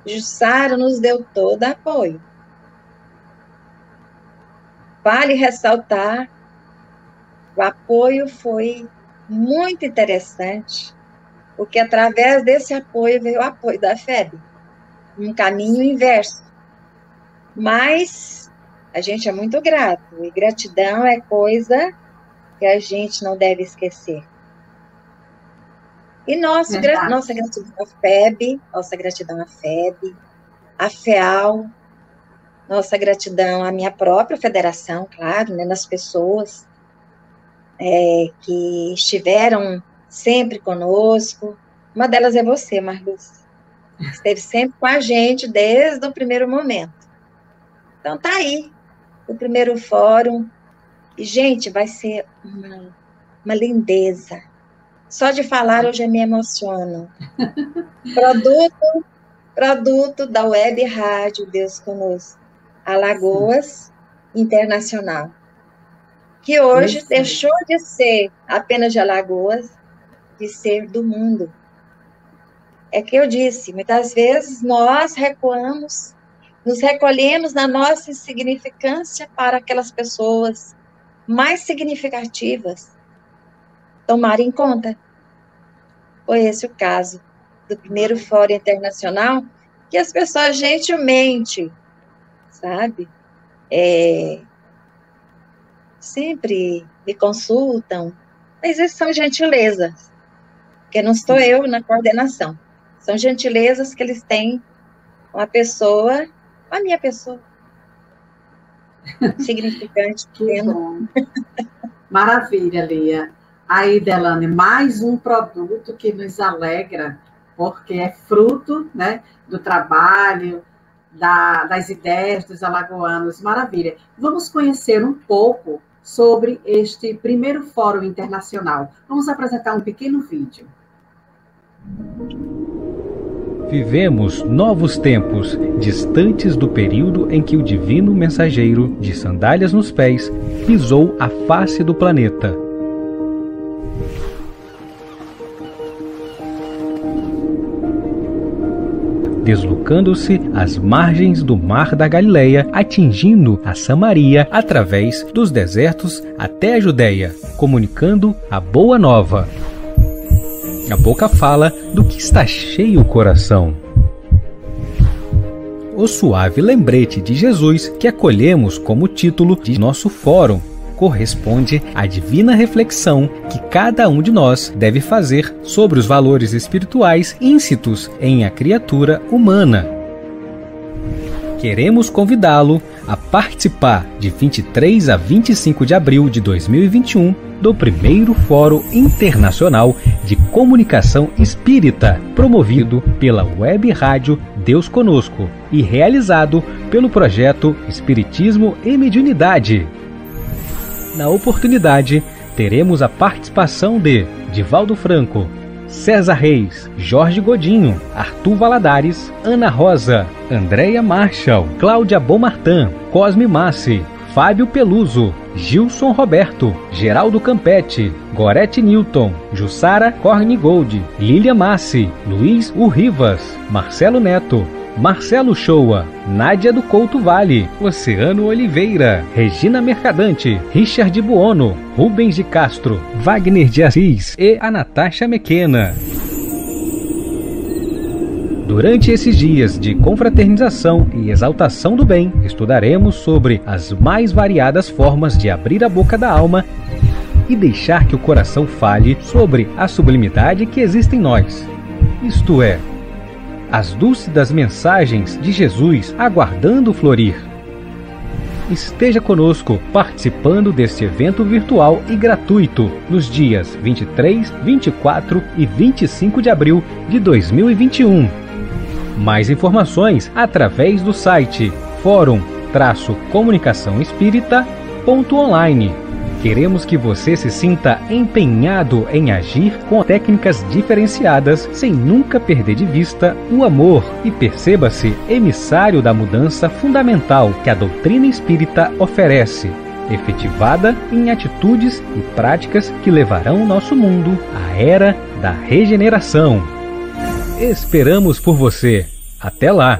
Jussara nos deu todo apoio. Vale ressaltar, o apoio foi muito interessante, porque através desse apoio veio o apoio da FEB, um caminho inverso. Mas a gente é muito grato, e gratidão é coisa que a gente não deve esquecer. E nosso, gra nossa gratidão à FEB, nossa gratidão à FEB, à FEAL, nossa gratidão à minha própria federação, claro, né, nas pessoas é, que estiveram sempre conosco. Uma delas é você, Marluz. Esteve sempre com a gente desde o primeiro momento. Então tá aí, o primeiro fórum. E, gente, vai ser uma, uma lindeza. Só de falar eu já me emociono. produto, produto da Web Rádio Deus Conosco. Alagoas Internacional, que hoje Isso. deixou de ser apenas de Alagoas, de ser do mundo. É que eu disse, muitas vezes nós recuamos, nos recolhemos na nossa insignificância para aquelas pessoas mais significativas tomarem conta. Foi esse o caso do primeiro Fórum Internacional, que as pessoas gentilmente sabe? É, sempre me consultam, mas isso são gentilezas, porque não estou eu na coordenação. São gentilezas que eles têm com a pessoa, com a minha pessoa. Significante. Maravilha, Lia. Aí, Delane, mais um produto que nos alegra, porque é fruto né, do trabalho, da, das ideias dos alagoanos. Maravilha. Vamos conhecer um pouco sobre este primeiro Fórum Internacional. Vamos apresentar um pequeno vídeo. Vivemos novos tempos, distantes do período em que o divino mensageiro, de sandálias nos pés, pisou a face do planeta deslocando-se às margens do Mar da Galileia, atingindo a Samaria através dos desertos até a Judéia, comunicando a boa nova. A boca fala do que está cheio o coração. O suave lembrete de Jesus que acolhemos como título de nosso fórum corresponde à divina reflexão que cada um de nós deve fazer sobre os valores espirituais íncitos em a criatura humana. Queremos convidá-lo a participar de 23 a 25 de abril de 2021 do primeiro Fórum Internacional de comunicação espírita, promovido pela Web Rádio Deus Conosco e realizado pelo projeto Espiritismo e Mediunidade. Na oportunidade, teremos a participação de Divaldo Franco, César Reis, Jorge Godinho, Arthur Valadares, Ana Rosa, Andréia Marshall, Cláudia Bomartan, Cosme Massi, Fábio Peluso, Gilson Roberto, Geraldo Campete, Gorete Newton, Jussara Cornigold, Lilia Massi, Luiz Urrivas, Marcelo Neto, Marcelo Shoa, Nádia do Couto Vale, Oceano Oliveira, Regina Mercadante, Richard Buono, Rubens de Castro, Wagner de Assis e a Natasha Mequena. Durante esses dias de confraternização e exaltação do bem, estudaremos sobre as mais variadas formas de abrir a boca da alma e deixar que o coração fale sobre a sublimidade que existe em nós. Isto é, as dúlcidas mensagens de Jesus aguardando florir. Esteja conosco participando deste evento virtual e gratuito nos dias 23, 24 e 25 de abril de 2021. Mais informações através do site fórum-comunicação espírita.online. Queremos que você se sinta empenhado em agir com técnicas diferenciadas, sem nunca perder de vista o amor e perceba-se emissário da mudança fundamental que a doutrina espírita oferece, efetivada em atitudes e práticas que levarão nosso mundo à era da regeneração. Esperamos por você. Até lá!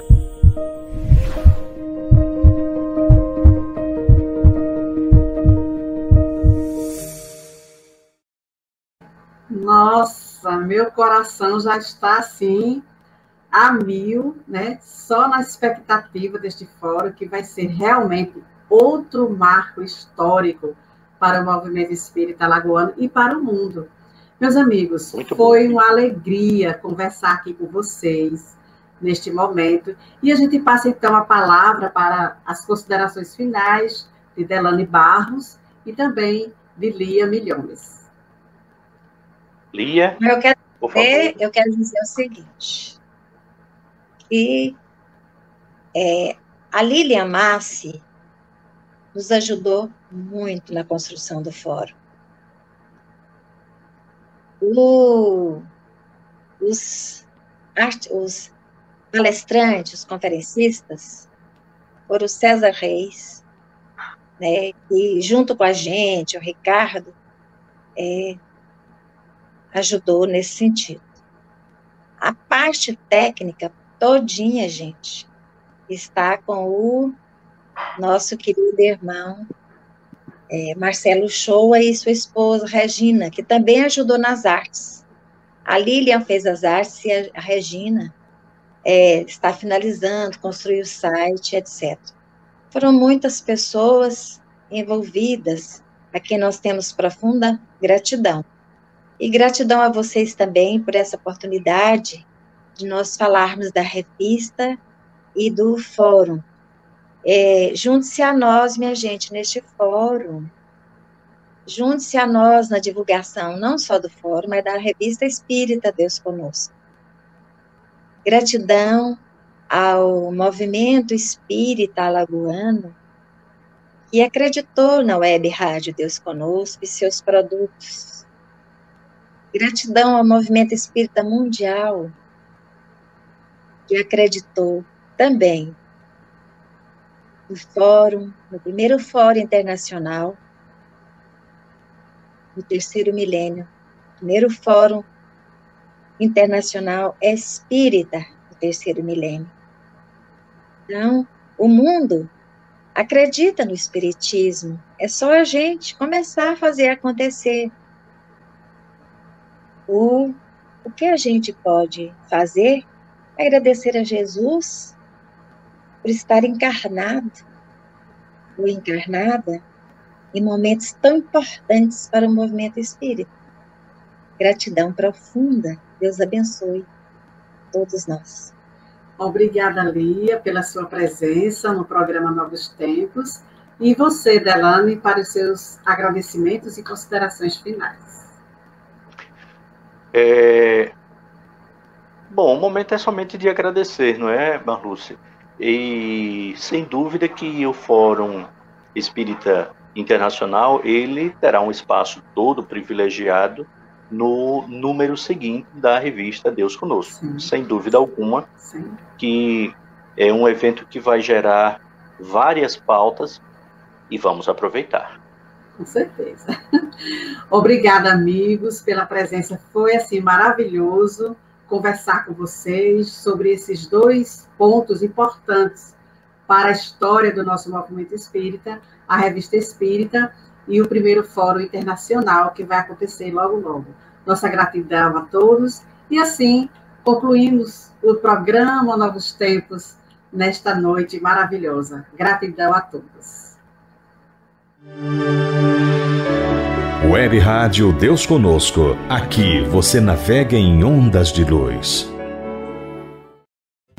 Nossa, meu coração já está assim a mil, né? Só na expectativa deste fórum, que vai ser realmente outro marco histórico para o movimento espírita lagoano e para o mundo. Meus amigos, Muito foi bom. uma alegria conversar aqui com vocês neste momento. E a gente passa então a palavra para as considerações finais de Delane Barros e também de Lia Milhões. Lia, eu quero, dizer, eu quero dizer o seguinte, que é, a Lilian Massi nos ajudou muito na construção do fórum. O, os, os palestrantes, os conferencistas, foram o César Reis, né, e junto com a gente, o Ricardo, é, ajudou nesse sentido. A parte técnica todinha, gente, está com o nosso querido irmão é, Marcelo Shoa e sua esposa Regina, que também ajudou nas artes. A Lilian fez as artes e a Regina é, está finalizando, construiu o site, etc. Foram muitas pessoas envolvidas, a quem nós temos profunda gratidão. E gratidão a vocês também por essa oportunidade de nós falarmos da revista e do fórum. É, Junte-se a nós, minha gente, neste fórum. Junte-se a nós na divulgação, não só do fórum, mas da revista Espírita Deus Conosco. Gratidão ao movimento espírita alagoano que acreditou na web Rádio Deus Conosco e seus produtos Gratidão ao movimento espírita mundial, que acreditou também no fórum, no primeiro fórum internacional, no terceiro milênio, primeiro fórum internacional espírita do terceiro milênio. Então, o mundo acredita no espiritismo, é só a gente começar a fazer acontecer o, o que a gente pode fazer é agradecer a Jesus por estar encarnado ou encarnada em momentos tão importantes para o movimento espírita. Gratidão profunda. Deus abençoe todos nós. Obrigada, Lia, pela sua presença no programa Novos Tempos. E você, Delane, para os seus agradecimentos e considerações finais. É... Bom, o momento é somente de agradecer, não é, Marluce? E sem dúvida que o Fórum Espírita Internacional ele terá um espaço todo privilegiado no número seguinte da revista Deus Conosco. Sim. Sem dúvida alguma, Sim. que é um evento que vai gerar várias pautas e vamos aproveitar. Com certeza. Obrigada, amigos, pela presença. Foi assim maravilhoso conversar com vocês sobre esses dois pontos importantes para a história do nosso movimento espírita, a revista Espírita e o primeiro Fórum Internacional que vai acontecer logo logo. Nossa gratidão a todos e assim concluímos o programa Novos Tempos nesta noite maravilhosa. Gratidão a todos. Web Rádio Deus Conosco. Aqui você navega em ondas de luz.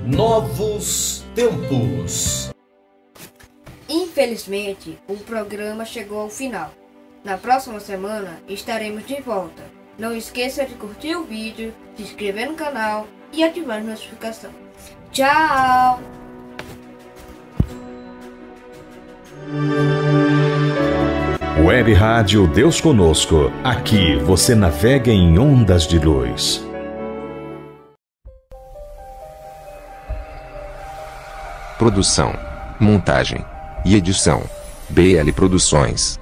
Novos tempos. Infelizmente, o programa chegou ao final. Na próxima semana estaremos de volta. Não esqueça de curtir o vídeo, se inscrever no canal e ativar a notificação. Tchau! Web Rádio Deus Conosco. Aqui você navega em ondas de luz. Produção, montagem e edição: BL Produções.